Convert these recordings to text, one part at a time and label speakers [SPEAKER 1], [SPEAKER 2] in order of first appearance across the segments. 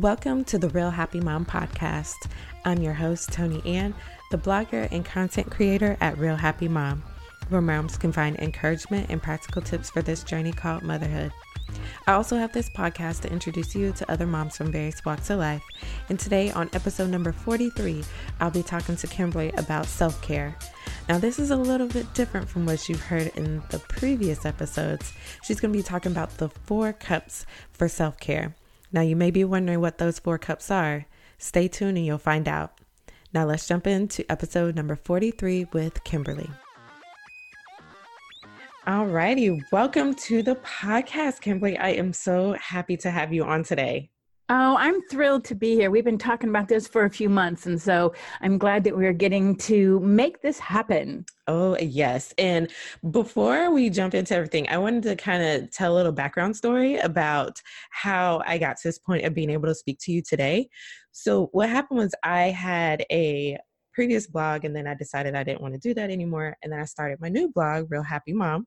[SPEAKER 1] Welcome to the Real Happy Mom podcast. I'm your host, Tony Ann, the blogger and content creator at Real Happy Mom, where moms can find encouragement and practical tips for this journey called motherhood. I also have this podcast to introduce you to other moms from various walks of life. And today, on episode number 43, I'll be talking to Kimberly about self care. Now, this is a little bit different from what you've heard in the previous episodes. She's going to be talking about the four cups for self care. Now, you may be wondering what those four cups are. Stay tuned and you'll find out. Now, let's jump into episode number 43 with Kimberly. All righty. Welcome to the podcast, Kimberly. I am so happy to have you on today.
[SPEAKER 2] Oh, I'm thrilled to be here. We've been talking about this for a few months, and so I'm glad that we're getting to make this happen.
[SPEAKER 1] Oh, yes. And before we jump into everything, I wanted to kind of tell a little background story about how I got to this point of being able to speak to you today. So, what happened was I had a previous blog and then I decided I didn't want to do that anymore. And then I started my new blog, Real Happy Mom.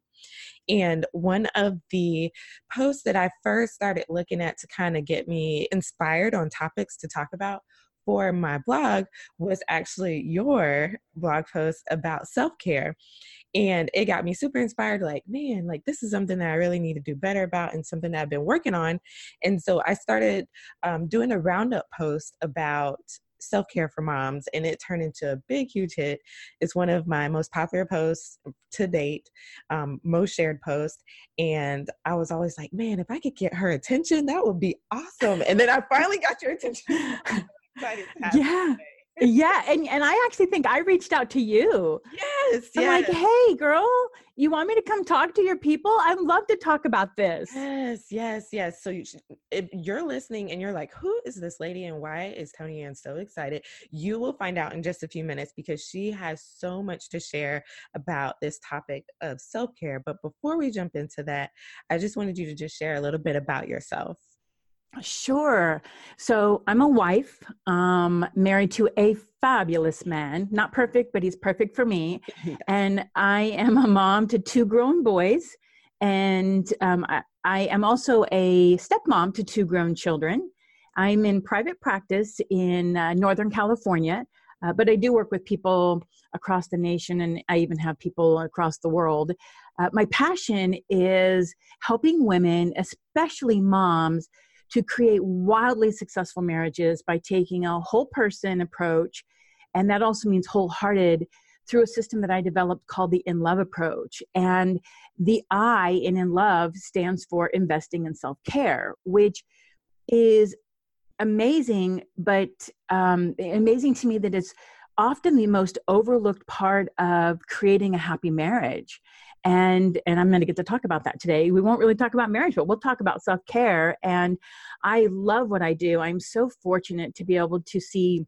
[SPEAKER 1] And one of the posts that I first started looking at to kind of get me inspired on topics to talk about for my blog was actually your blog post about self care. And it got me super inspired like, man, like this is something that I really need to do better about and something that I've been working on. And so I started um, doing a roundup post about self care for moms, and it turned into a big, huge hit. It's one of my most popular posts to date, um, most shared post. And I was always like, man, if I could get her attention, that would be awesome. And then I finally got your attention.
[SPEAKER 2] yeah yeah, and and I actually think I reached out to you.
[SPEAKER 1] Yes,
[SPEAKER 2] I'm
[SPEAKER 1] yes.
[SPEAKER 2] like, hey, girl, you want me to come talk to your people? I'd love to talk about this.
[SPEAKER 1] Yes, yes, yes. So you, if you're listening and you're like, who is this lady and why is Tony Ann so excited? You will find out in just a few minutes because she has so much to share about this topic of self care. But before we jump into that, I just wanted you to just share a little bit about yourself.
[SPEAKER 2] Sure. So I'm a wife, um, married to a fabulous man. Not perfect, but he's perfect for me. And I am a mom to two grown boys. And um, I, I am also a stepmom to two grown children. I'm in private practice in uh, Northern California, uh, but I do work with people across the nation and I even have people across the world. Uh, my passion is helping women, especially moms, to create wildly successful marriages by taking a whole person approach. And that also means wholehearted through a system that I developed called the In Love approach. And the I in In Love stands for investing in self care, which is amazing, but um, amazing to me that it's often the most overlooked part of creating a happy marriage and and i'm going to get to talk about that today. We won't really talk about marriage but we'll talk about self-care and i love what i do. I'm so fortunate to be able to see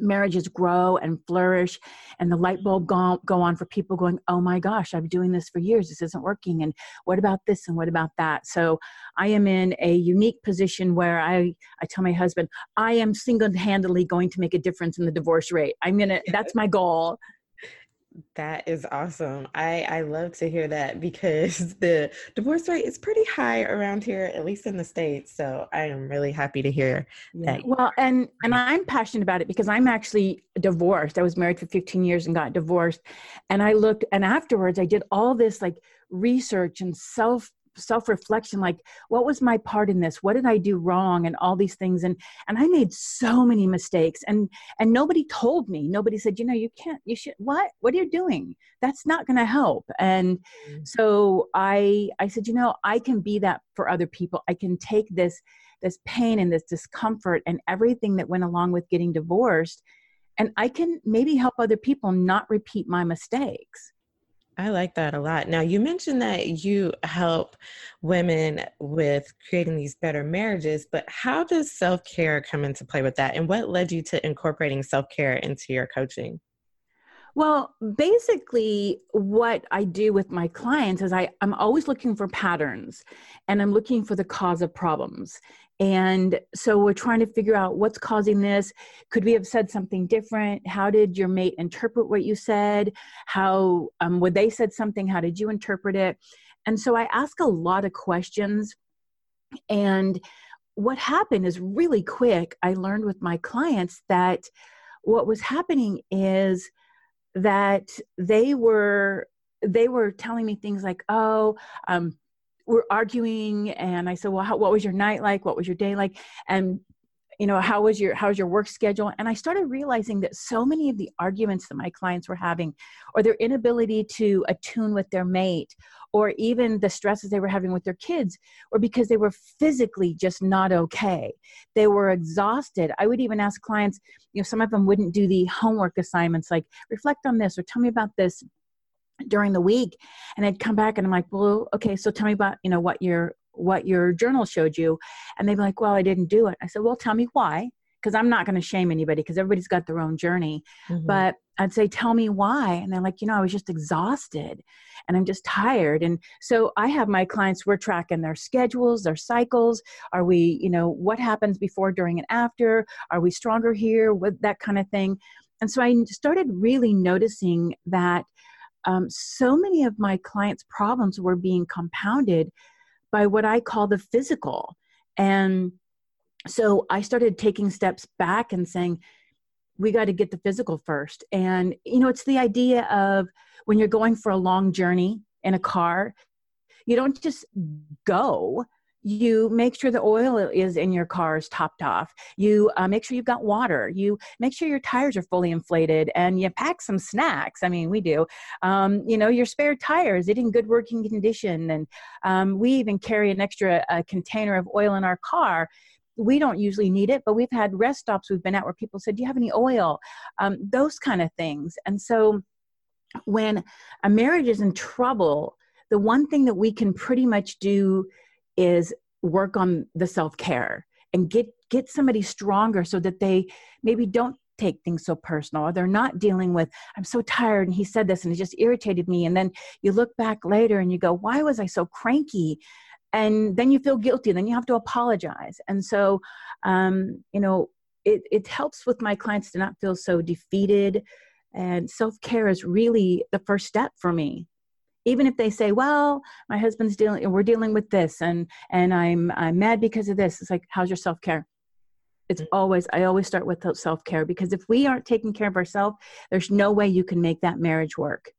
[SPEAKER 2] marriages grow and flourish and the light bulb go, go on for people going oh my gosh i've been doing this for years. This isn't working and what about this and what about that? So i am in a unique position where i i tell my husband i am single-handedly going to make a difference in the divorce rate. I'm gonna that's my goal
[SPEAKER 1] that is awesome. I I love to hear that because the divorce rate is pretty high around here, at least in the states. So I am really happy to hear yeah. that.
[SPEAKER 2] Well, and and I'm passionate about it because I'm actually divorced. I was married for 15 years and got divorced, and I looked and afterwards I did all this like research and self self reflection like what was my part in this? What did i do wrong? And all these things. And and i made so many mistakes. And and nobody told me. Nobody said you know you can't you should what? What are you doing? That's not going to help. And mm-hmm. so i i said you know i can be that for other people. I can take this this pain and this discomfort and everything that went along with getting divorced and i can maybe help other people not repeat my mistakes
[SPEAKER 1] I like that a lot. Now, you mentioned that you help women with creating these better marriages, but how does self care come into play with that? And what led you to incorporating self care into your coaching?
[SPEAKER 2] Well, basically, what I do with my clients is I, I'm always looking for patterns and I'm looking for the cause of problems. And so we're trying to figure out what's causing this. Could we have said something different? How did your mate interpret what you said? How, um, when they said something, how did you interpret it? And so I ask a lot of questions. And what happened is really quick. I learned with my clients that what was happening is that they were they were telling me things like, "Oh, um, we're arguing," and I said, "Well, how, what was your night like? What was your day like?" And you know how was your how's your work schedule and i started realizing that so many of the arguments that my clients were having or their inability to attune with their mate or even the stresses they were having with their kids or because they were physically just not okay they were exhausted i would even ask clients you know some of them wouldn't do the homework assignments like reflect on this or tell me about this during the week and i'd come back and i'm like well okay so tell me about you know what your what your journal showed you. And they'd be like well i didn't do it. I said well tell me why because i'm not going to shame anybody because everybody's got their own journey. Mm-hmm. but i'd say tell me why and they're like you know i was just exhausted and i'm just tired. And so i have my clients we're tracking their schedules their cycles. Are we you know what happens before during and after? Are we stronger here? With that kind of thing. And so i started really noticing that um, so many of my clients problems were being compounded by what I call the physical. And so I started taking steps back and saying, we got to get the physical first. And, you know, it's the idea of when you're going for a long journey in a car, you don't just go you make sure the oil is in your car is topped off. You uh, make sure you've got water. You make sure your tires are fully inflated and you pack some snacks. I mean we do. Um, you know your spare tires it in good working condition. And um, we even carry an extra uh, container of oil in our car. We don't usually need it but we've had rest stops we've been at where people said do you have any oil? Um, those kind of things. And so when a marriage is in trouble the one thing that we can pretty much do is work on the self-care and get get somebody stronger so that they maybe don't take things so personal or they're not dealing with i'm so tired and he said this and it just irritated me. And then you look back later and you go why was i so cranky? And then you feel guilty and then you have to apologize. And so um, you know it, it helps with my clients to not feel so defeated. And self-care is really the first step for me even if they say well my husband's dealing we're dealing with this and and i'm i'm mad because of this it's like how's your self-care it's mm-hmm. always i always start with self-care because if we aren't taking care of ourselves there's no way you can make that marriage work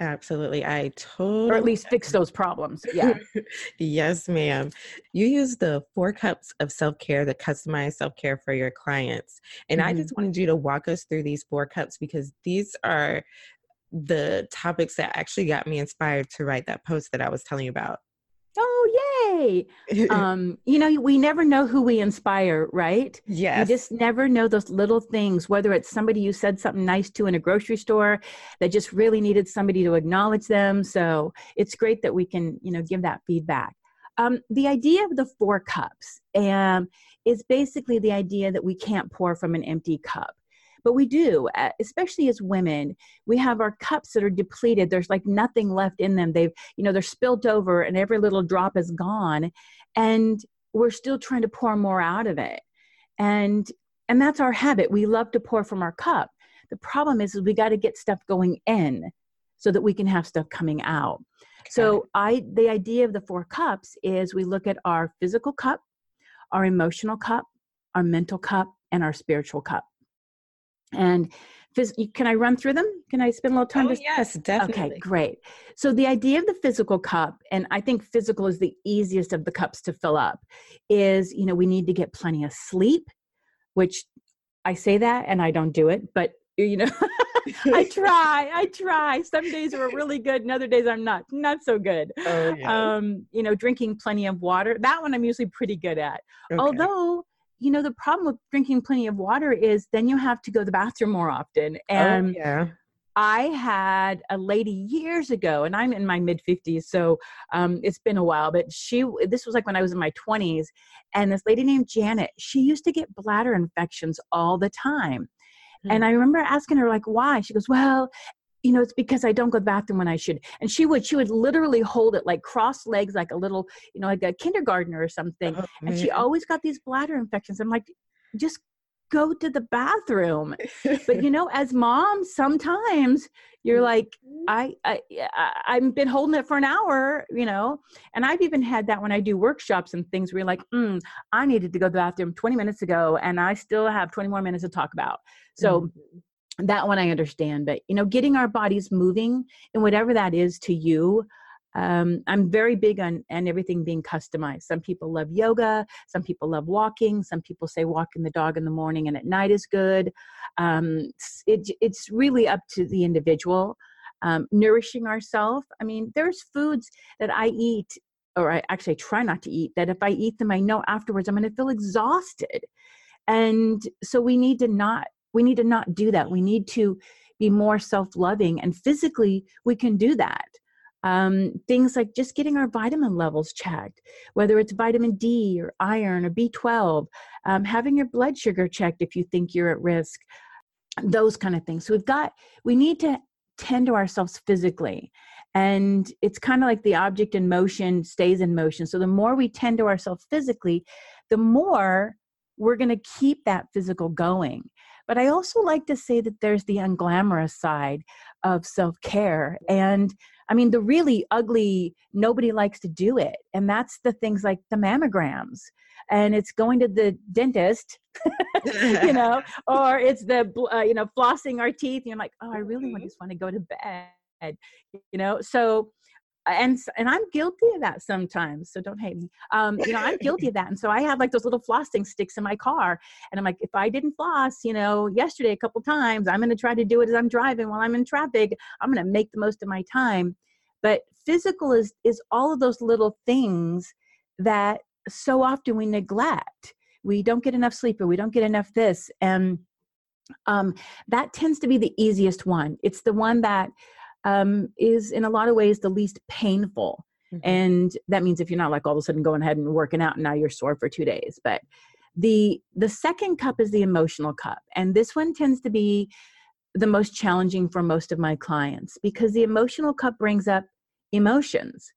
[SPEAKER 1] Absolutely. I totally.
[SPEAKER 2] Or at least fix those problems. Yeah.
[SPEAKER 1] yes, ma'am. You use the four cups of self care, the customized self care for your clients. And mm-hmm. I just wanted you to walk us through these four cups because these are the topics that actually got me inspired to write that post that I was telling you about.
[SPEAKER 2] Oh, yay. um, you know, we never know who we inspire, right?
[SPEAKER 1] Yes.
[SPEAKER 2] You just never know those little things, whether it's somebody you said something nice to in a grocery store that just really needed somebody to acknowledge them. So it's great that we can, you know, give that feedback. Um, the idea of the four cups um, is basically the idea that we can't pour from an empty cup but we do especially as women we have our cups that are depleted. There's like nothing left in them. They've you know they're spilt over and every little drop is gone and we're still trying to pour more out of it. And and that's our habit. We love to pour from our cup. The problem is, is we got to get stuff going in so that we can have stuff coming out. So i the idea of the four cups is we look at our physical cup our emotional cup our mental cup and our spiritual cup and phys- can I run through them? Can I spend a little time?
[SPEAKER 1] Oh, yes, definitely.
[SPEAKER 2] Okay, great. So the idea of the physical cup, and I think physical is the easiest of the cups to fill up, is you know we need to get plenty of sleep, which I say that and I don't do it, but you know I try, I try. Some days are really good, and other days I'm not, not so good. Oh, yeah. Um, you know, drinking plenty of water. That one I'm usually pretty good at. Okay. Although you know the problem with drinking plenty of water is then you have to go to the bathroom more often
[SPEAKER 1] oh, and oh, yeah
[SPEAKER 2] I had a lady years ago, and I'm in my mid 50s, so um, it's been a while, but she, this was like when I was in my 20s, and this lady named Janet, she used to get bladder infections all the time. Mm-hmm. And hmm. I remember asking her, like, why? She goes, well, you know, it's because I don't go to the bathroom when I should. And she would, she would literally hold it like cross legs, like a little, you know, like a kindergartner or something. Oh, and she always got these bladder infections. I'm like, just go to the bathroom. but you know, as moms, sometimes you're like, mm-hmm. I, I, I, have been holding it for an hour, you know, and I've even had that when I do workshops and things where you're like, mm, I needed to go to the bathroom 20 minutes ago and I still have 20 more minutes to talk about. So mm-hmm. That one I understand, but you know, getting our bodies moving and whatever that is to you, um, i'm very big on and everything being customized. Some people love yoga some people love walking some people say walking the dog in the morning and at night is good. Um, it, it's really up to the individual um, nourishing ourselves i mean there's foods that i eat or i actually try not to eat that if i eat them i know afterwards i'm going to feel exhausted. And so we need to not we need to not do that we need to be more self-loving and physically we can do that um, things like just getting our vitamin levels checked, whether it's vitamin D or iron or B12, um, having your blood sugar checked if you think you're at risk, those kind of things. So we've got, we need to tend to ourselves physically. And it's kind of like the object in motion stays in motion. So the more we tend to ourselves physically, the more we're going to keep that physical going. But I also like to say that there's the unglamorous side of self care. And I mean, the really ugly, nobody likes to do it. And that's the things like the mammograms. And it's going to the dentist, you know, or it's the, uh, you know, flossing our teeth. And you're like, oh, I really mm-hmm. just want to go to bed, you know? So and and I'm guilty of that sometimes. So don't hate me. Um, you know, I'm guilty of that. And so I have like those little flossing sticks in my car, and I'm like, if I didn't floss, you know, yesterday a couple times, I'm going to try to do it as I'm driving while I'm in traffic. I'm going to make the most of my time. But physical is is all of those little things that so often we neglect. We don't get enough sleep, or we don't get enough this, and um, that tends to be the easiest one. It's the one that um, is in a lot of ways the least painful. Mm-hmm. And that means if you're not like all of a sudden going ahead and working out and now you're sore for two days. But the the second cup is the emotional cup. And this one tends to be the most challenging for most of my clients because the emotional cup brings up emotions.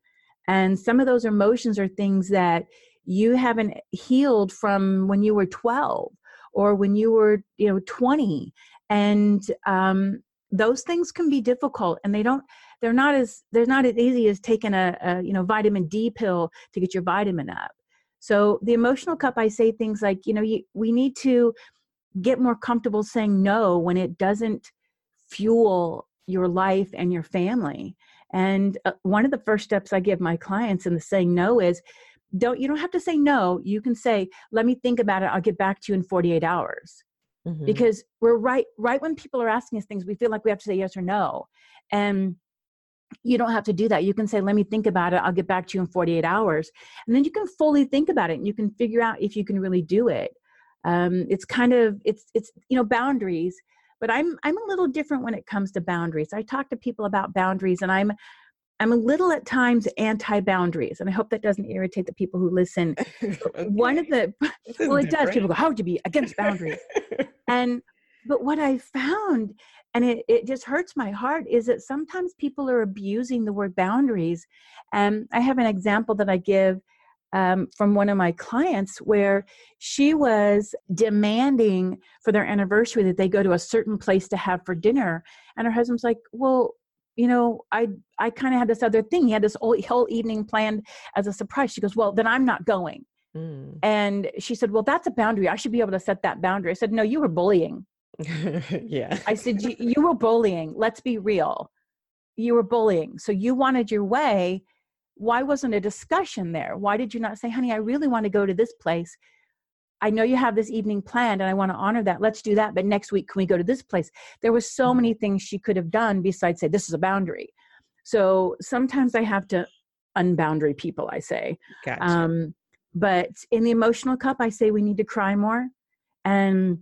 [SPEAKER 2] And some of those emotions are things that you haven't healed from when you were 12 or when you were you know 20 and um, those things can be difficult and they don't they're not as they're not as easy as taking a, a, you know vitamin d pill to get your vitamin up. So the emotional cup i say things like you know you, we need to get more comfortable saying no when it doesn't fuel your life and your family. And uh, one of the first steps i give my clients in the saying no is don't you don't have to say no. You can say let me think about it. I'll get back to you in 48 hours mm-hmm. because we're right right when people are asking us things we feel like we have to say yes or no and you don't have to do that. You can say let me think about it. I'll get back to you in 48 hours and then you can fully think about it and you can figure out if you can really do it. Um, it's kind of it's it's you know boundaries but i'm i'm a little different when it comes to boundaries. I talk to people about boundaries and i'm I'm a little at times anti boundaries, and I hope that doesn't irritate the people who listen. okay. One of the well, it different. does. People go, "How would you be against boundaries?" and but what I found, and it it just hurts my heart, is that sometimes people are abusing the word boundaries. And I have an example that I give um, from one of my clients where she was demanding for their anniversary that they go to a certain place to have for dinner, and her husband's like, "Well." you know, I I kind of had this other thing. He had this whole, whole evening planned as a surprise. She goes, well, then I'm not going. Mm. And she said, well, that's a boundary. I should be able to set that boundary. I said, no, you were bullying.
[SPEAKER 1] yeah.
[SPEAKER 2] I said, you, were bullying. Let's be real. You were bullying. So you wanted your way. Why wasn't a discussion there? Why did you not say, honey, I really want to go to this place? I know you have this evening planned and I want to honor that. Let's do that. But next week, can we go to this place? There was so mm-hmm. many things she could have done besides say, this is a boundary. So sometimes I have to unboundary people, I say. Gotcha. Um, but in the emotional cup, I say we need to cry more. And,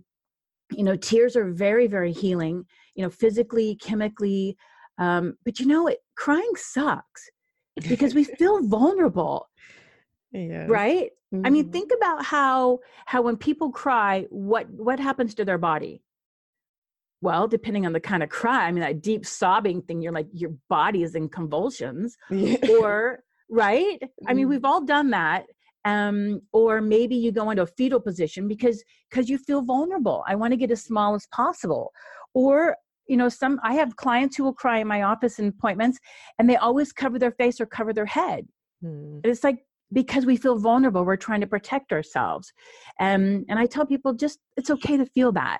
[SPEAKER 2] you know, tears are very, very healing, you know, physically, chemically. Um, but you know, it crying sucks because we feel vulnerable. Yeah. Right? Mm-hmm. I mean, mm-hmm. think about how how when people cry, what what happens to their body? Well, depending on the kind of cry, I mean, that deep sobbing thing, you're like your body is in convulsions, yeah. or right? Mm-hmm. I mean, mm-hmm. we've all done that, um, or maybe you go into a fetal position because because you feel vulnerable i want to get as small as possible or you know some i have clients who will cry in my office in appointments and they always cover their face or cover their head mm. it's like because we feel vulnerable we're trying to protect ourselves and and i tell people just it's okay to feel that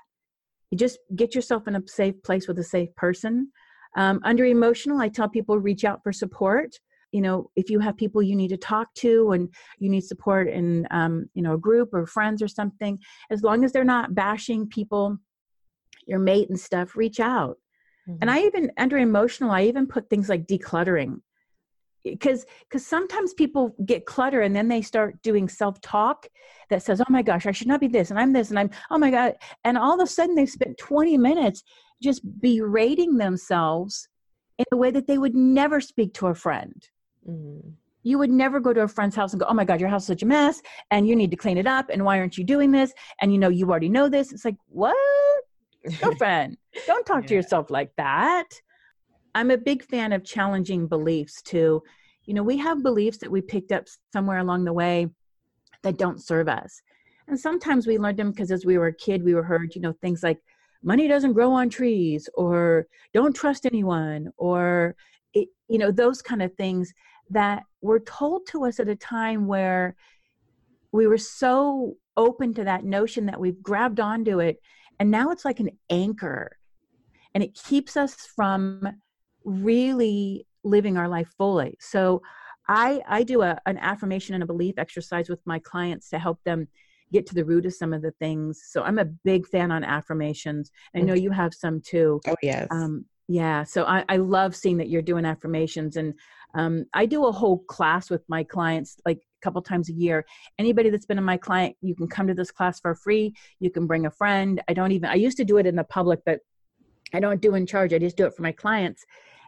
[SPEAKER 2] you just get yourself in a safe place with a safe person. Um, under emotional i tell people reach out for support. You know if you have people you need to talk to and you need support in um, you know a group or friends or something as long as they're not bashing people your mate and stuff reach out. Mm-hmm. and i even under emotional i even put things like decluttering because because sometimes people get clutter and then they start doing self-talk that says oh my gosh i should not be this and i'm this and i'm oh my god and all of a sudden they've spent 20 minutes just berating themselves in a way that they would never speak to a friend. Mm-hmm. you would never go to a friend's house and go oh my god your house is such a mess and you need to clean it up and why aren't you doing this? And you know you already know this. It's like what? Girlfriend don't talk yeah. to yourself like that I'm a big fan of challenging beliefs too. You know, we have beliefs that we picked up somewhere along the way that don't serve us. And sometimes we learned them because as we were a kid, we were heard, you know, things like money doesn't grow on trees or don't trust anyone or, it, you know, those kind of things that were told to us at a time where we were so open to that notion that we've grabbed onto it. And now it's like an anchor and it keeps us from really living our life fully. So I I do a, an affirmation and a belief exercise with my clients to help them get to the root of some of the things. So I'm a big fan on affirmations. I know you have some too.
[SPEAKER 1] Oh yes. Um,
[SPEAKER 2] yeah. So I, I love seeing that you're doing affirmations, and um, I do a whole class with my clients like a couple times a year. Anybody that's been in my client, you can come to this class for free. You can bring a friend. I don't even. I used to do it in the public, but I don't do in charge. I just do it for my clients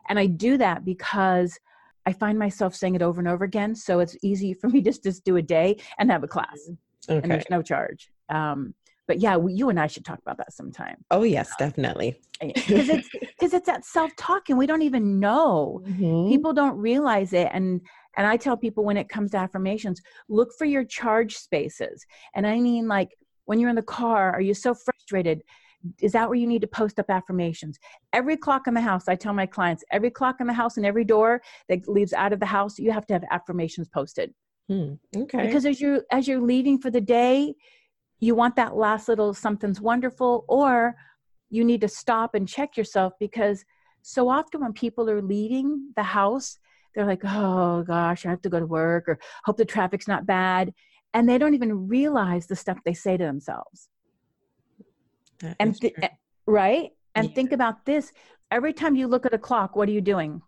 [SPEAKER 2] and I do that because I find myself saying it over and over again. So it's easy for me just to just do a day and have a class. Okay. And there's no charge. Um, but yeah, we, you and I should talk about that sometime.
[SPEAKER 1] Oh yes, um, definitely.
[SPEAKER 2] Because it's because it's that self talk, and we don't even know. Mm-hmm. People don't realize it, and and I tell people when it comes to affirmations, look for your charge spaces. And I mean, like when you're in the car, are you so frustrated? Is that where you need to post up affirmations? Every clock in the house i tell my clients every clock in the house and every door that leaves out of the house you have to have affirmations posted. Hmm. okay. Because as you as you're leaving for the day you want that last little something's wonderful or you need to stop and check yourself because so often when people are leaving the house they're like oh gosh i have to go to work or hope the traffic's not bad and they don't even realize the stuff they say to themselves and th- right? And yeah. think about this. Every time you look at a clock what are you doing?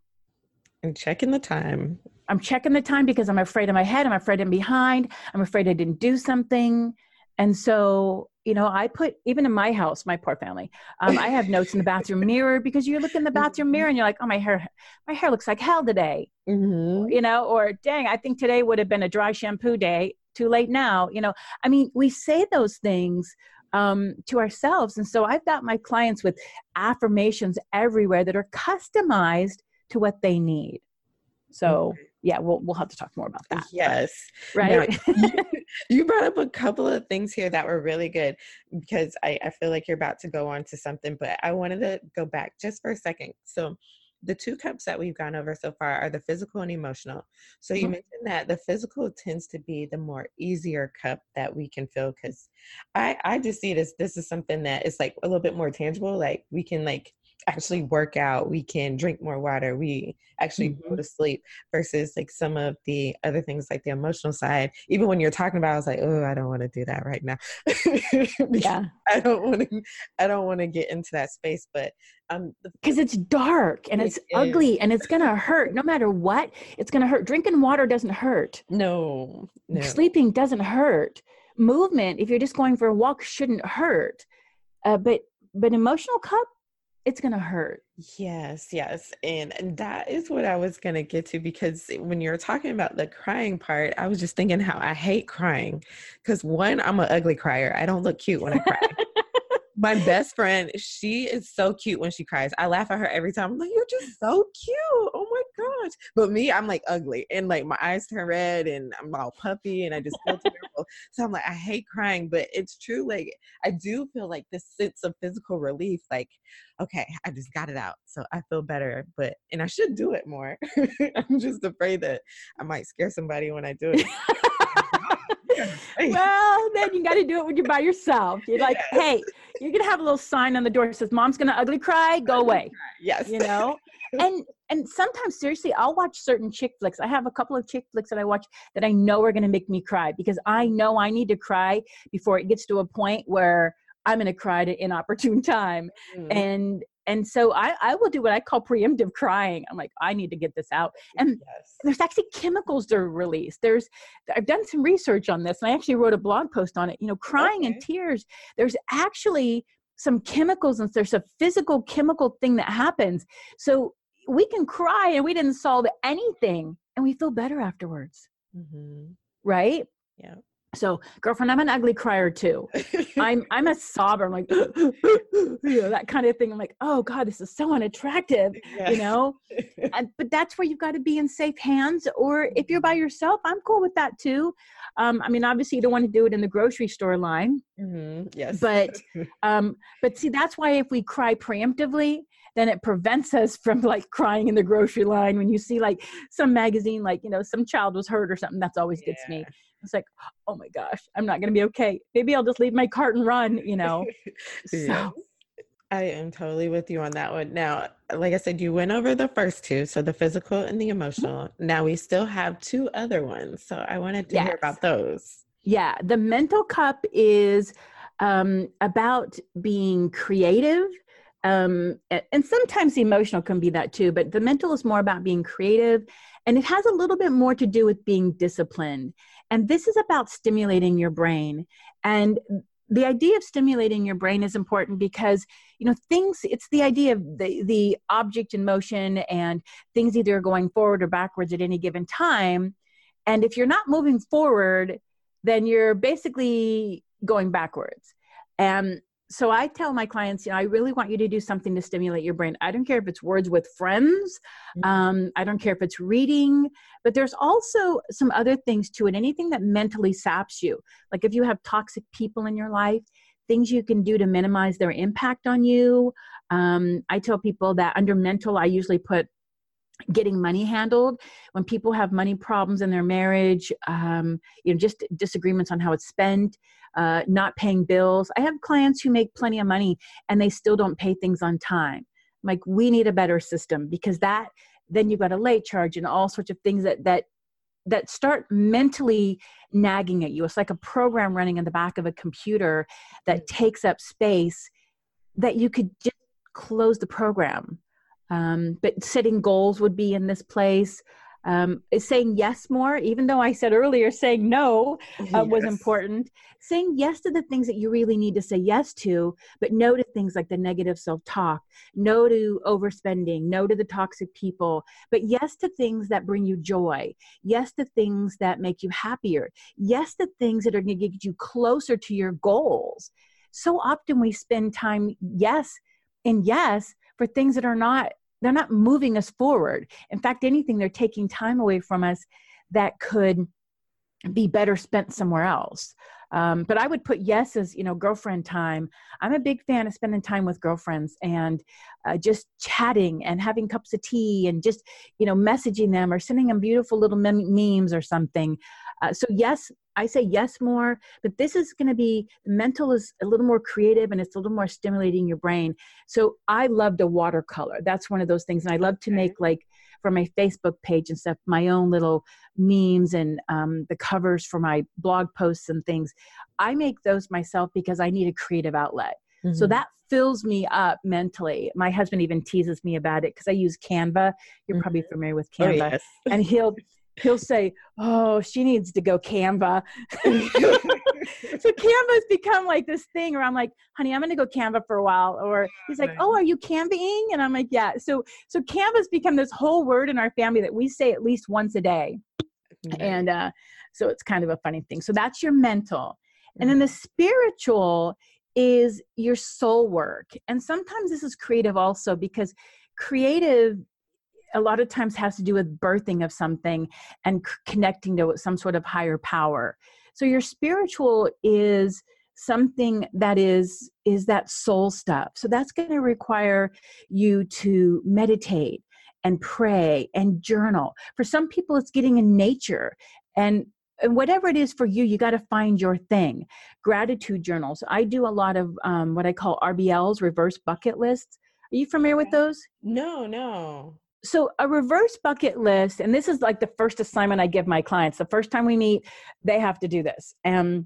[SPEAKER 1] I'm checking the time.
[SPEAKER 2] I'm checking the time because i'm afraid of my head i'm afraid i'm behind i'm afraid i didn't do something. And so you know i put even in my house my poor family um, i have notes in the bathroom mirror because you look in the bathroom mirror and you're like oh my hair my hair looks like hell today. Mm-hmm. you know or dang i think today would have been a dry shampoo day. Too late now. You know i mean we say those things um, to ourselves. And so I've got my clients with affirmations everywhere that are customized to what they need. So yeah, we'll we'll have to talk more about that.
[SPEAKER 1] Yes.
[SPEAKER 2] Right.
[SPEAKER 1] Now, you brought up a couple of things here that were really good because I, I feel like you're about to go on to something, but I wanted to go back just for a second. So the two cups that we've gone over so far are the physical and emotional. So you mm-hmm. mentioned that the physical tends to be the more easier cup that we can fill because I I just see this this is something that is like a little bit more tangible. Like we can like actually work out, we can drink more water, we actually mm-hmm. go to sleep versus like some of the other things like the emotional side. Even when you're talking about, I was like, oh, I don't want to do that right now. yeah, I don't want to. I don't want to get into that space, but um,
[SPEAKER 2] because it's dark and it it's is. ugly and it's gonna hurt no matter what. It's gonna hurt. Drinking water doesn't hurt.
[SPEAKER 1] No, no.
[SPEAKER 2] Sleeping doesn't hurt. Movement, if you're just going for a walk, shouldn't hurt. Uh, but but emotional cup it's going to hurt.
[SPEAKER 1] Yes, yes. And, that is what I was going to get to because when you're talking about the crying part, I was just thinking how I hate crying. Because one, I'm an ugly crier. I don't look cute when I cry. My best friend, she is so cute when she cries. I laugh at her every time. I'm like, you're just so cute. Oh my gosh. But me, I'm like ugly and like my eyes turn red and I'm all puffy and I just feel terrible. So I'm like, I hate crying, but it's true. Like I do feel like this sense of physical relief, like, okay, I just got it out. So I feel better. But and I should do it more. I'm just afraid that I might scare somebody when I do it.
[SPEAKER 2] well, then you got to do it when you're by yourself. You're like, yes. hey, you're gonna have a little sign on the door that says, "Mom's gonna ugly cry. Go away."
[SPEAKER 1] Yes,
[SPEAKER 2] you know. and and sometimes seriously, I'll watch certain chick flicks. I have a couple of chick flicks that I watch that I know are gonna make me cry because I know I need to cry before it gets to a point where I'm going to cry at an inopportune time. Mm. And and so I, I will do what I call preemptive crying. I'm like, I need to get this out. And yes. there's actually chemicals that are released. There's I've done some research on this and I actually wrote a blog post on it. You know, crying okay. and tears, there's actually some chemicals and there's a physical chemical thing that happens. So we can cry and we didn't solve anything and we feel better afterwards. Mm-hmm. Right?
[SPEAKER 1] Yeah.
[SPEAKER 2] So, girlfriend, I'm an ugly crier too. I'm I'm a sobber. I'm like, you know, that kind of thing. I'm like, oh God, this is so unattractive, yeah. you know. And, but that's where you've got to be in safe hands. Or if you're by yourself, I'm cool with that too. Um, I mean, obviously, you don't want to do it in the grocery store line.
[SPEAKER 1] Mm-hmm. Yes.
[SPEAKER 2] But um, but see, that's why if we cry preemptively, then it prevents us from like crying in the grocery line when you see like some magazine, like you know, some child was hurt or something. That's always gets yeah. me it's like, oh my gosh, I'm not going to be okay. Maybe I'll just leave my cart and run, you know?
[SPEAKER 1] so. I am totally with you on that one. Now, like I said, you went over the first two, so the physical and the emotional. Now we still have two other ones. So I wanted to yes. hear about those.
[SPEAKER 2] Yeah, the mental cup is um, about being creative. Um, and sometimes the emotional can be that too, but the mental is more about being creative. And it has a little bit more to do with being disciplined. And this is about stimulating your brain. And the idea of stimulating your brain is important because you know things it's the idea of the the object in motion and things either going forward or backwards at any given time and if you're not moving forward then you're basically going backwards and so I tell my clients, you know, I really want you to do something to stimulate your brain. I don't care if it's words with friends, mm-hmm. um, I don't care if it's reading, but there's also some other things to it. Anything that mentally saps you, like if you have toxic people in your life, things you can do to minimize their impact on you. Um, I tell people that under mental, I usually put getting money handled when people have money problems in their marriage um, you know just disagreements on how it's spent uh, not paying bills. I have clients who make plenty of money and they still don't pay things on time. I'm like, we need a better system because that then you've got a late charge and all sorts of things that that that start mentally nagging at you. It's like a program running in the back of a computer that mm. takes up space that you could just close the program. Um, but setting goals would be in this place um, saying yes more, even though I said earlier saying no uh, yes. was important. Saying yes to the things that you really need to say yes to, but no to things like the negative self talk, no to overspending, no to the toxic people, but yes to things that bring you joy, yes to things that make you happier, yes to things that are going to get you closer to your goals. So often we spend time, yes, and yes, for things that are not they're not moving us forward. In fact, anything, they're taking time away from us that could be better spent somewhere else. Um, but I would put yes as you know girlfriend time. I'm a big fan of spending time with girlfriends and uh, just chatting and having cups of tea and just you know messaging them or sending them beautiful little mem- memes or something. Uh, so yes, I say yes more, but this is going to be mental is a little more creative and it's a little more stimulating your brain. So I love to watercolor. That's one of those things, and I love to make like for my Facebook page and stuff, my own little memes and um, the covers for my blog posts and things. I make those myself because I need a creative outlet. Mm-hmm. So that fills me up mentally. My husband even teases me about it because I use Canva. You're mm-hmm. probably familiar with oh, Canva. Oh, yes. and he'll he'll say, "Oh, she needs to go Canva." so Canva's become like this thing where I'm like, "Honey, I'm going to go Canva for a while." Or he's like, "Oh, are you canvaing?" And I'm like, "Yeah." So so Canva's become this whole word in our family that we say at least once a day, mm-hmm. and uh, so it's kind of a funny thing. So that's your mental, mm-hmm. and then the mm-hmm. spiritual is your soul work, and sometimes this is creative also because creative a lot of times has to do with birthing of something and c- connecting to some sort of higher power. So your spiritual is something that is is that soul stuff. So that's going to require you to meditate and pray and journal. For some people it's getting in nature and and whatever it is for you, you got to find your thing. Gratitude journals. I do a lot of um, what I call RBLs, reverse bucket lists. Are you familiar with those?
[SPEAKER 1] No, no
[SPEAKER 2] so a reverse bucket list and this is like the first assignment i give my clients the first time we meet they have to do this and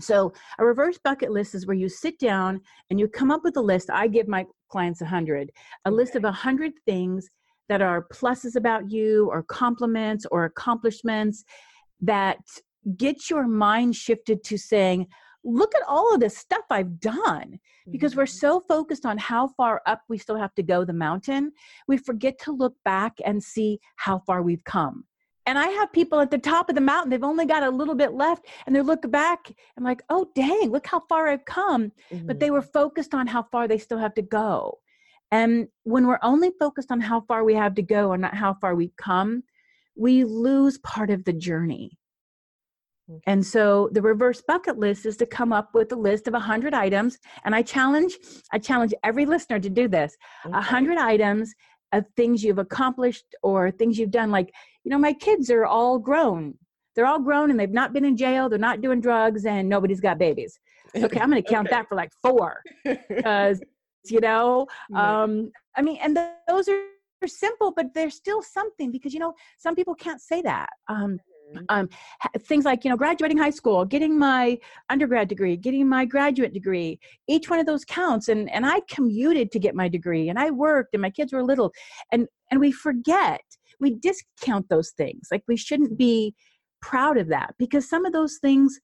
[SPEAKER 2] so a reverse bucket list is where you sit down and you come up with a list i give my clients a 100 a list of a 100 things that are pluses about you or compliments or accomplishments that get your mind shifted to saying look at all of this stuff I've done. Because we're mm-hmm. so focused on how far up we still have to go the mountain, we forget to look back and see how far we've come. And I have people at the top of the mountain, they've only got a little bit left, and they look back and like, oh, dang, look how far I've come. Mm-hmm. But they were mm-hmm. focused on how far they still have to go. And when we're only focused on how far we have to go and not how far we've come, we lose part of the journey. And so the reverse bucket list is to come up with a list of 100 items and I challenge I challenge every listener to do this. A okay. 100 items of things you've accomplished or things you've done like you know my kids are all grown. They're all grown and they've not been in jail, they're not doing drugs and nobody's got babies. Okay, I'm going to count okay. that for like 4 cuz you know um I mean and those are simple but they're still something because you know some people can't say that. Um. Um, things like you know graduating high school getting my undergrad degree getting my graduate degree each one of those counts and and i commuted to get my degree and i worked and my kids were little and and we forget we discount those things like we shouldn't be proud of that because some of those things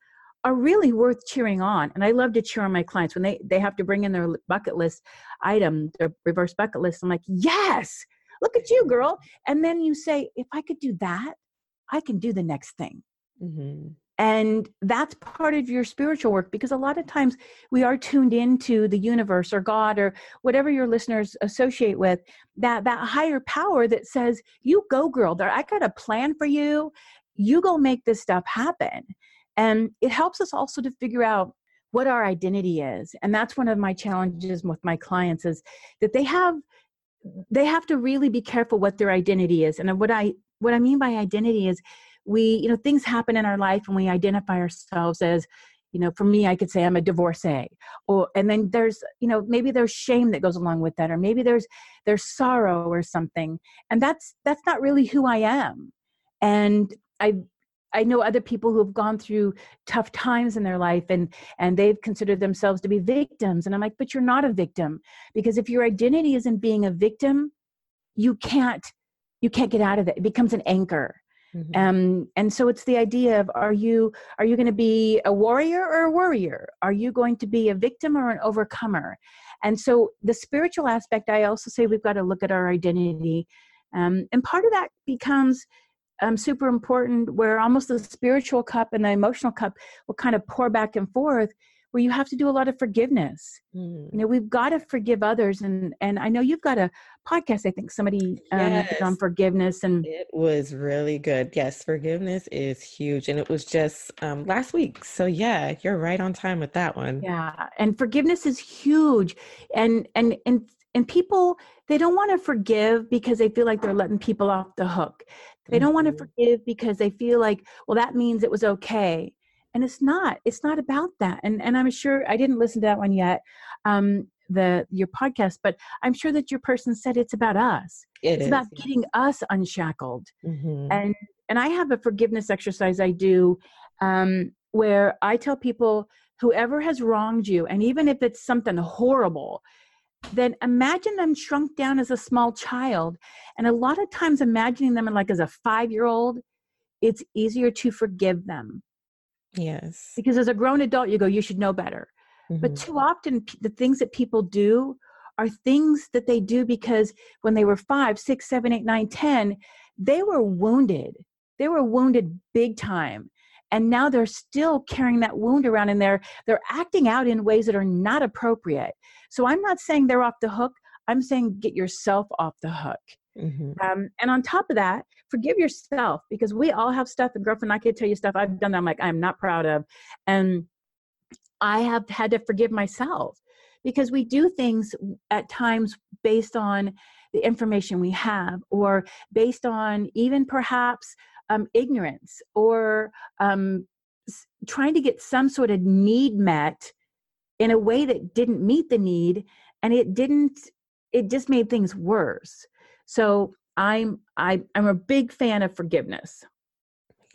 [SPEAKER 2] are really worth cheering on and i love to cheer on my clients when they they have to bring in their bucket list item their reverse bucket list i'm like yes! Look at you girl! And then you say if i could do that I can do the next thing. Mm-hmm. And that's part of your spiritual work because a lot of times we are tuned into the universe or God or whatever your listeners associate with that that higher power that says, "You go, girl. There, I got a plan for you. You go make this stuff happen." And it helps us also to figure out what our identity is. And that's one of my challenges with my clients is that they have they have to really be careful what their identity is. And what I what I mean by identity is we, you know, things happen in our life and we identify ourselves as, you know, for me, I could say I'm a divorcee, or and then there's, you know, maybe there's shame that goes along with that, or maybe there's there's sorrow or something, and that's that's not really who I am. And I I know other people who have gone through tough times in their life and and they've considered themselves to be victims and I'm like but you're not a victim because if your identity isn't being a victim you can't you can't get out of it. It becomes an anchor. Mm-hmm. um, and so it's the idea of are you are you going to be a warrior or a worrier? Are you going to be a victim or an overcomer? And so the spiritual aspect i also say we've got to look at our identity. Um, and part of that becomes um, super important where almost the spiritual cup and the emotional cup will kind of pour back and forth where you have to do a lot of forgiveness. Mm. You know, we've got to forgive others, and and I know you've got a podcast. I think somebody um, on forgiveness, and
[SPEAKER 1] it was really good. Yes, forgiveness is huge, and it was just um, last week. So yeah, you're right on time with that one.
[SPEAKER 2] Yeah, and forgiveness is huge, and and and and people they don't want to forgive because they feel like they're letting people off the hook. They don't want to mm-hmm. forgive because they feel like, well, that means it was okay and it's not it's not about that. And and i'm sure i didn't listen to that one yet um the your podcast but i'm sure that your person said it's about us. It it's is, about yeah. getting us unshackled. Mm-hmm. and and i have a forgiveness exercise i do um where i tell people whoever has wronged you and even if it's something horrible then imagine them shrunk down as a small child. And a lot of times imagining them like as a five year old it's easier to forgive them
[SPEAKER 1] Yes.
[SPEAKER 2] Because as a grown adult, you go, you should know better. Mm-hmm. But too often, the things that people do are things that they do because when they were five, six, seven, eight, nine, ten, they were wounded. They were wounded big time. And now they're still carrying that wound around and they're they're acting out in ways that are not appropriate. So I'm not saying they're off the hook. I'm saying get yourself off the hook. Mm-hmm. Um, and on top of that, forgive yourself because we all have stuff. And girlfriend, I can tell you stuff I've done that I'm like, I'm not proud of. And I have had to forgive myself because we do things at times based on the information we have or based on even perhaps um, ignorance or um, trying to get some sort of need met in a way that didn't meet the need and it didn't it just made things worse so i'm I, i'm a big fan of forgiveness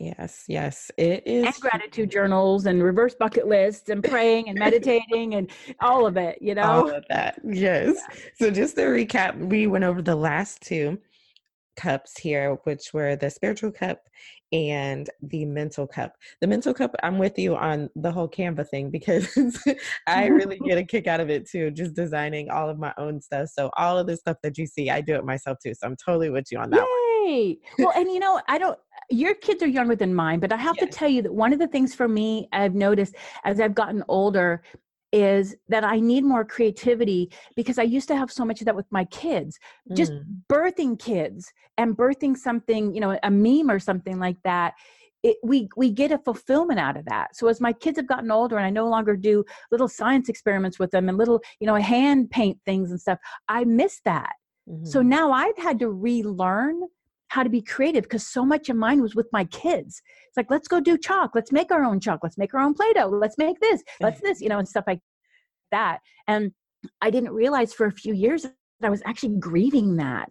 [SPEAKER 1] Yes, yes, it is.
[SPEAKER 2] And gratitude journals and reverse bucket lists and praying and meditating and all of it, you know?
[SPEAKER 1] All of that, yes. Yeah. So, just to recap, we went over the last two cups here, which were the spiritual cup and the mental cup. The mental cup, I'm with you on the whole Canva thing because I really get a kick out of it too, just designing all of my own stuff. So, all of the stuff that you see, I do it myself too. So, I'm totally with you on that Yay! one.
[SPEAKER 2] Well, and you know, I don't, your kids are younger than mine, but I have yes. to tell you that one of the things for me I've noticed as I've gotten older is that I need more creativity because I used to have so much of that with my kids, just mm. birthing kids and birthing something, you know, a meme or something like that. It, we we get a fulfillment out of that. So as my kids have gotten older and I no longer do little science experiments with them and little you know hand paint things and stuff, I miss that. Mm-hmm. So now I've had to relearn how to be creative because so much of mine was with my kids. It's like, let's go do chalk. Let's make our own chalk. Let's make our own Play Doh. Let's make this. Let's this, you know, and stuff like that. And I didn't realize for a few years that I was actually grieving that.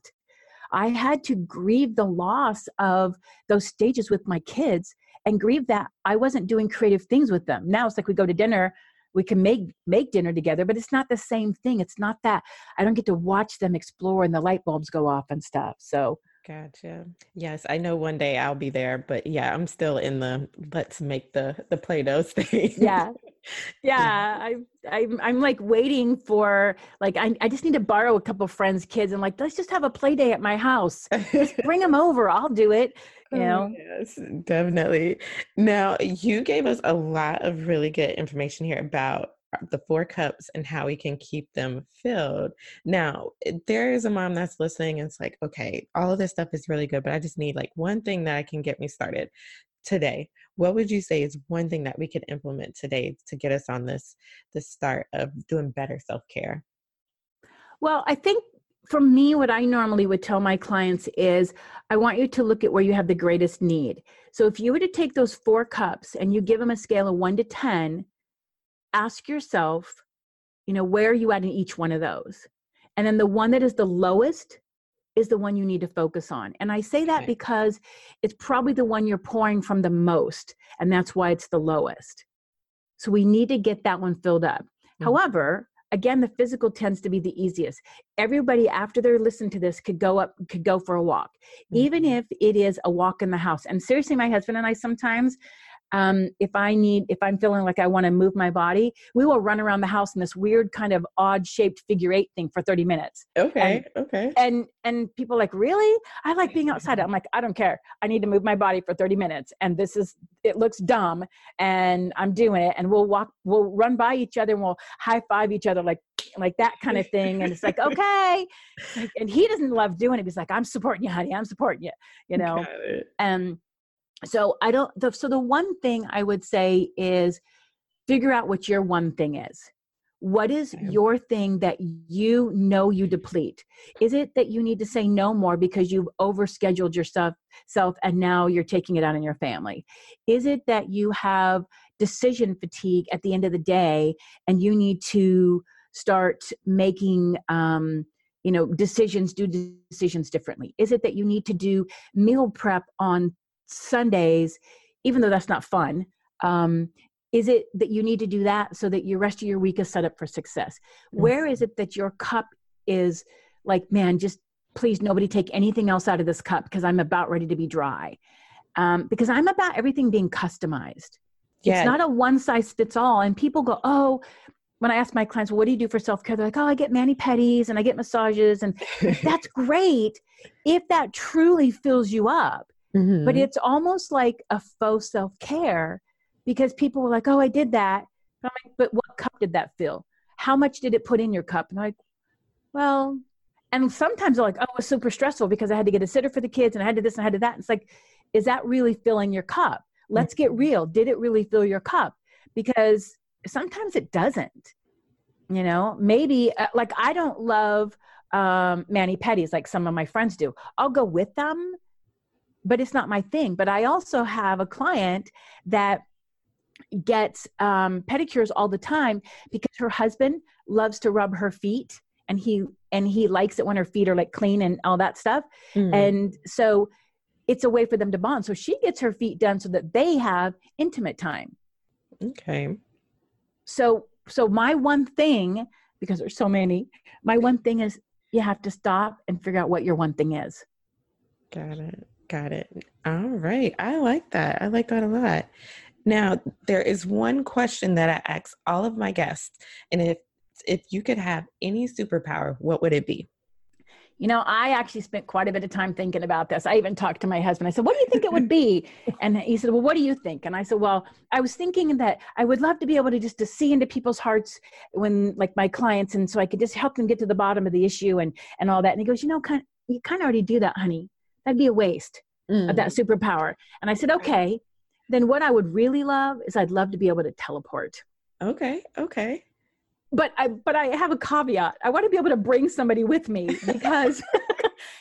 [SPEAKER 2] I had to grieve the loss of those stages with my kids and grieve that I wasn't doing creative things with them. Now it's like we go to dinner, we can make make dinner together, but it's not the same thing. It's not that I don't get to watch them explore and the light bulbs go off and stuff. So
[SPEAKER 1] Gotcha. Yes, I know one day I'll be there, but yeah, I'm still in the let's make the the Play-Doh thing.
[SPEAKER 2] Yeah. Yeah, I I'm I'm like waiting for like I I just need to borrow a couple friends' kids and like let's just have a play day at my house. Just bring them over. I'll do it. You oh, know.
[SPEAKER 1] yes, definitely. Now, you gave us a lot of really good information here about the four cups and how we can keep them filled. Now, eh, there is a mom that's listening and it's like, okay, all of this stuff is really good, but I just need like one thing that I can get me started today. What would you say is one thing that we could implement today to get us on this the start of doing better self-care?
[SPEAKER 2] Well, I think for me, what I normally would tell my clients is I want you to look at where you have the greatest need. So if you were to take those four cups and you give them a scale of one to 10, ask yourself, you know, where are you at in each one of those? And then the one that is the lowest is the one you need to focus on. And I say that because it's probably the one you're pouring from the most, and that's why it's the lowest. So we need to get that one filled up. Mm-hmm. However, again, the physical tends to be the easiest. Everybody after they're listening to this could go up, could go for a walk, mm-hmm. even if it is a walk in the house. And seriously, my husband and I sometimes um, if I need, if I'm feeling like I want to move my body, we will run around the house in this weird kind of odd shaped figure eight thing for 30 minutes.
[SPEAKER 1] Okay. And, okay.
[SPEAKER 2] And, and people like, really? I like being outside. I'm like, I don't care. I need to move my body for 30 minutes. And this is, it looks dumb and I'm doing it. And we'll walk, we'll run by each other and we'll high five each other like, like that kind of thing. And it's like, okay. and he doesn't love doing it. He's like, I'm supporting you, honey. I'm supporting you, you know? And, so i don't the, so the one thing i would say is figure out what your one thing is. What is your thing that you know you deplete? Is it that you need to say no more because you've overscheduled yourself self and now you're taking it out on your family? Is it that you have decision fatigue at the end of the day and you need to start making um, you know decisions do decisions differently? Is it that you need to do meal prep on Sundays, even though that's not fun, um, is it that you need to do that so that your rest of your week is set up for success? Where is it that your cup is like, man, just please nobody take anything else out of this cup because I'm about ready to be dry? Um, because I'm about everything being customized. Yeah. It's not a one size fits all. And people go, oh, when I ask my clients, well, what do you do for self care? They're like, oh, I get mani pedis and I get massages. And that's great if that truly fills you up. Mm-hmm. But it's almost like a faux self care because people were like, oh, I did that. Like, but what cup did that fill? How much did it put in your cup? And I'm like, well, and sometimes they're like, oh, it was super stressful because I had to get a sitter for the kids and I had to this and I had to that. It's like, is that really filling your cup? Let's get
[SPEAKER 1] Mm-hmm.
[SPEAKER 2] real. Did it really fill your cup? Because sometimes it doesn't. You know, maybe uh, like I don't love um, mani pedis like some of my friends do. I'll go with them, but it's not my thing. But I also have a client that gets um, pedicures all the time because her husband loves to rub her feet and he and he likes it when her feet are like clean and all that stuff
[SPEAKER 1] Mm.
[SPEAKER 2] and so it's a way for them to bond so she gets her feet done so that they have intimate time
[SPEAKER 1] okay.
[SPEAKER 2] so so my one thing because there's so many my one thing is you have to stop and figure out what your one thing is
[SPEAKER 1] Got it. Got it. All right. I like that. I like that a lot. Now, there is one question that I ask all of my guests, and if if you could have any superpower, what would it be?
[SPEAKER 2] You know, I actually spent quite a bit of time thinking about this. I even talked to my husband. I said, What do you think it would be? And he said, Well, what do you think? And I said, Well, I was thinking that I would love to be able to just to see into people's hearts when like my clients and so I could just help them get to the bottom of the issue and and all that. And he goes, You know, kind you kind of already do that, honey. That'd be a waste of that superpower. And I said, Okay, then what I would really love is I'd love to be able to teleport.
[SPEAKER 1] Okay. Okay.
[SPEAKER 2] but I but I have a caveat. I want to be able to bring somebody with me because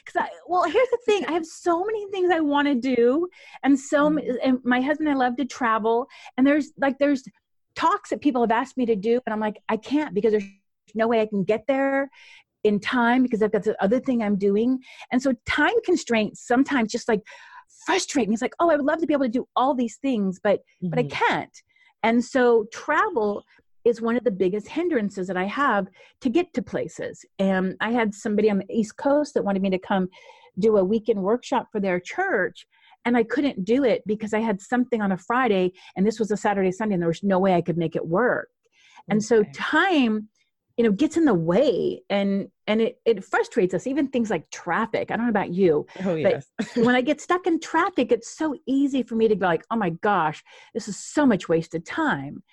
[SPEAKER 2] because I well here's the thing. I have so many things I want to do, and so
[SPEAKER 1] Mhm.
[SPEAKER 2] m- and my husband and I love to travel, and there's like there's talks that people have asked me to do, and I'm like I can't because there's no way I can get there in time because I've got the other thing I'm doing, and so time constraints sometimes just like frustrate me. It's like oh I would love to be able to do all these things, but but I
[SPEAKER 1] Mhm.
[SPEAKER 2] can't. And so travel is one of the biggest hindrances that I have to get to places. And I had somebody on the East Coast that wanted me to come do a weekend workshop for their church. And I couldn't do it because I had something on a Friday and this was a Saturday, Sunday, and there was no way I could make it work. And so time, you know, gets in the way and and it, it frustrates us, even things like traffic. I don't know about you,
[SPEAKER 1] oh yes.
[SPEAKER 2] when I get stuck in traffic, it's so easy for me to be like, oh my gosh, this is so much wasted time.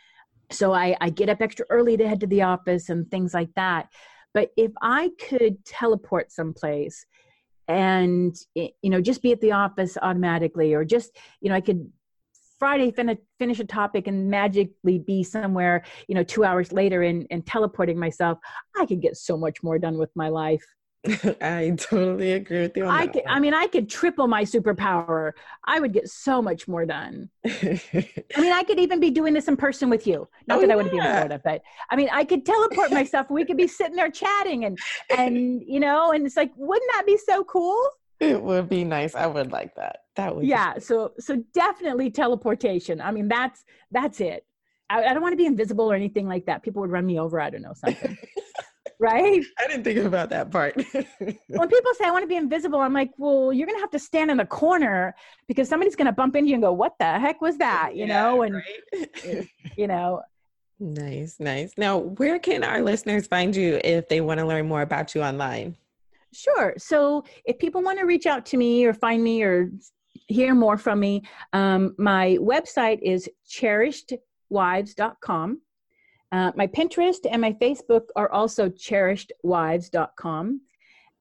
[SPEAKER 2] So I, I get up extra early to head to the office and things like that. But if I could teleport someplace and, you know, just be at the office automatically, or just, you know, I could Friday fin- finish a topic and magically be somewhere, you know, two hours later and, and teleporting myself, I could get so much more done with my life.
[SPEAKER 1] I totally agree with you
[SPEAKER 2] I could, I mean, I could triple my superpower. I would get so much more done. I mean, I could even be doing this in person with you. Not
[SPEAKER 1] Oh,
[SPEAKER 2] that I wouldn't be in. Florida, but I mean, I could teleport myself. We could be sitting there chatting and, and, you know, and it's like, wouldn't that be so cool?
[SPEAKER 1] It would be nice. I would like that. That would.
[SPEAKER 2] Yeah. So, so definitely teleportation. I mean, that's, that's it. I, I don't want to be invisible or anything like that. People would run me over. I don't know, something. right?
[SPEAKER 1] I didn't think about that part.
[SPEAKER 2] when people say I want to be invisible, I'm like, well, you're gonna have to stand in the corner because somebody's gonna bump into you and go, "What the heck was that?" You
[SPEAKER 1] Yeah,
[SPEAKER 2] know, and
[SPEAKER 1] right?
[SPEAKER 2] you know,
[SPEAKER 1] nice, nice. Now, where can our listeners find you if they want to learn more about you online?
[SPEAKER 2] Sure. So if people want to reach out to me or find me or hear more from me, um, my website is cherishedwives.com. Uh, my Pinterest and my Facebook are also cherishedwives.com.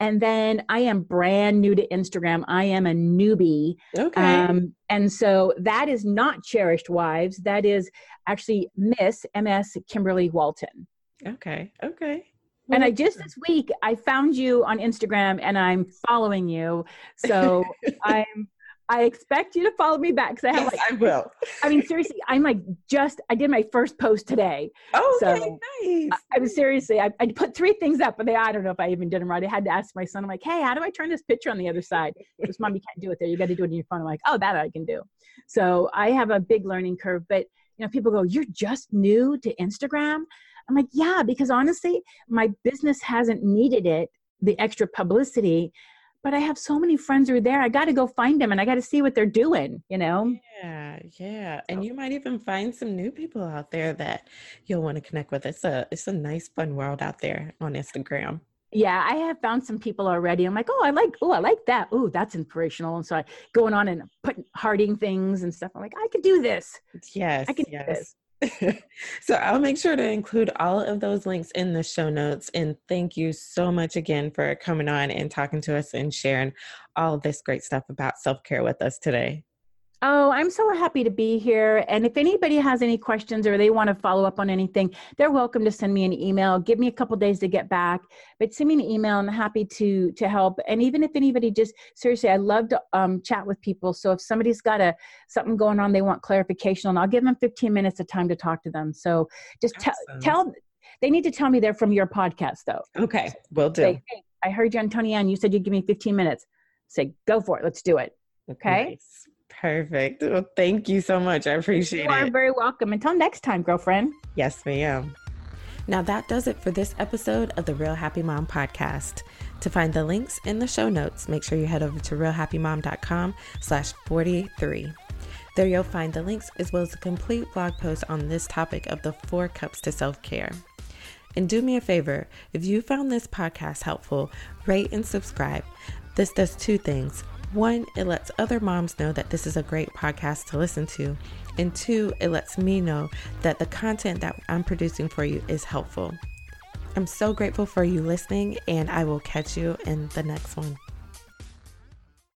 [SPEAKER 2] And then I am brand new to Instagram. I am a newbie.
[SPEAKER 1] Okay.
[SPEAKER 2] Um, and so that is not Cherished Wives. That is actually Miss MS Kimberly Walton.
[SPEAKER 1] okay. Okay.
[SPEAKER 2] And I just this week I found you on Instagram and I'm following you. So I'm I expect you to follow me back because I have
[SPEAKER 1] yes,
[SPEAKER 2] like
[SPEAKER 1] I will.
[SPEAKER 2] I mean seriously I'm like just I did my first post today.
[SPEAKER 1] Oh,
[SPEAKER 2] So,
[SPEAKER 1] okay, nice.
[SPEAKER 2] I was seriously I, I put three things up, but they I don't know if I even did them right. I had to ask my son. I'm like, hey, how do I turn this picture on the other side? Goes, Mom, you can't do it there. You got to do it in your phone. I'm like, oh, that I can do. So I have a big learning curve. But you know, people go, you're just new to Instagram. I'm like, yeah, because honestly, my business hasn't needed it, the extra publicity. But I have so many friends who are there. I got to go find them and I got to see what they're doing, you know?
[SPEAKER 1] Yeah, yeah. And you might even find some new people out there that you'll want to connect with. It's a it's a nice fun world out there on Instagram.
[SPEAKER 2] yeah i have found some people already i'm like oh i like oh i like that oh that's inspirational and so i going on and putting hearting things and stuff i'm like i could do this
[SPEAKER 1] Yes,
[SPEAKER 2] I can do
[SPEAKER 1] yes. so I'll make sure to include all of those links in the show notes. And thank you so much again for coming on and talking to us and sharing all this great stuff about self care with us today.
[SPEAKER 2] Oh, I'm so happy to be here. And if anybody has any questions or they want to follow up on anything, they're welcome to send me an email. Give me a couple days to get back, but send me an email. I'm happy to to help. And even if anybody just seriously, I love to um, chat with people. So if somebody's got a something going on, they want clarification and I'll give them 15 minutes of time to talk to them. So just awesome. tell tell they need to tell me they're from your podcast though.
[SPEAKER 1] Okay, will do.
[SPEAKER 2] Say, hey, I heard you on Tony Ann. You said you'd give me 15 minutes. Say, go for it. Let's do it. Okay. Nice.
[SPEAKER 1] Perfect. Well, thank you so much. I appreciate
[SPEAKER 2] you it. You are very welcome. Until next time, girlfriend.
[SPEAKER 1] Yes, ma'am. Now that does it for this episode of the Real Happy Mom podcast. To find the links in the show notes, make sure you head over to realhappymom.com slash 43. There you'll find the links as well as a complete blog post on this topic of the four cups to self-care. And do me a favor, if you found this podcast helpful, rate and subscribe. This does two things. One, it lets other moms know that this is a great podcast to listen to. And two, it lets me know that the content that I'm producing for you is helpful. I'm so grateful for you listening, and I will catch you in the next one.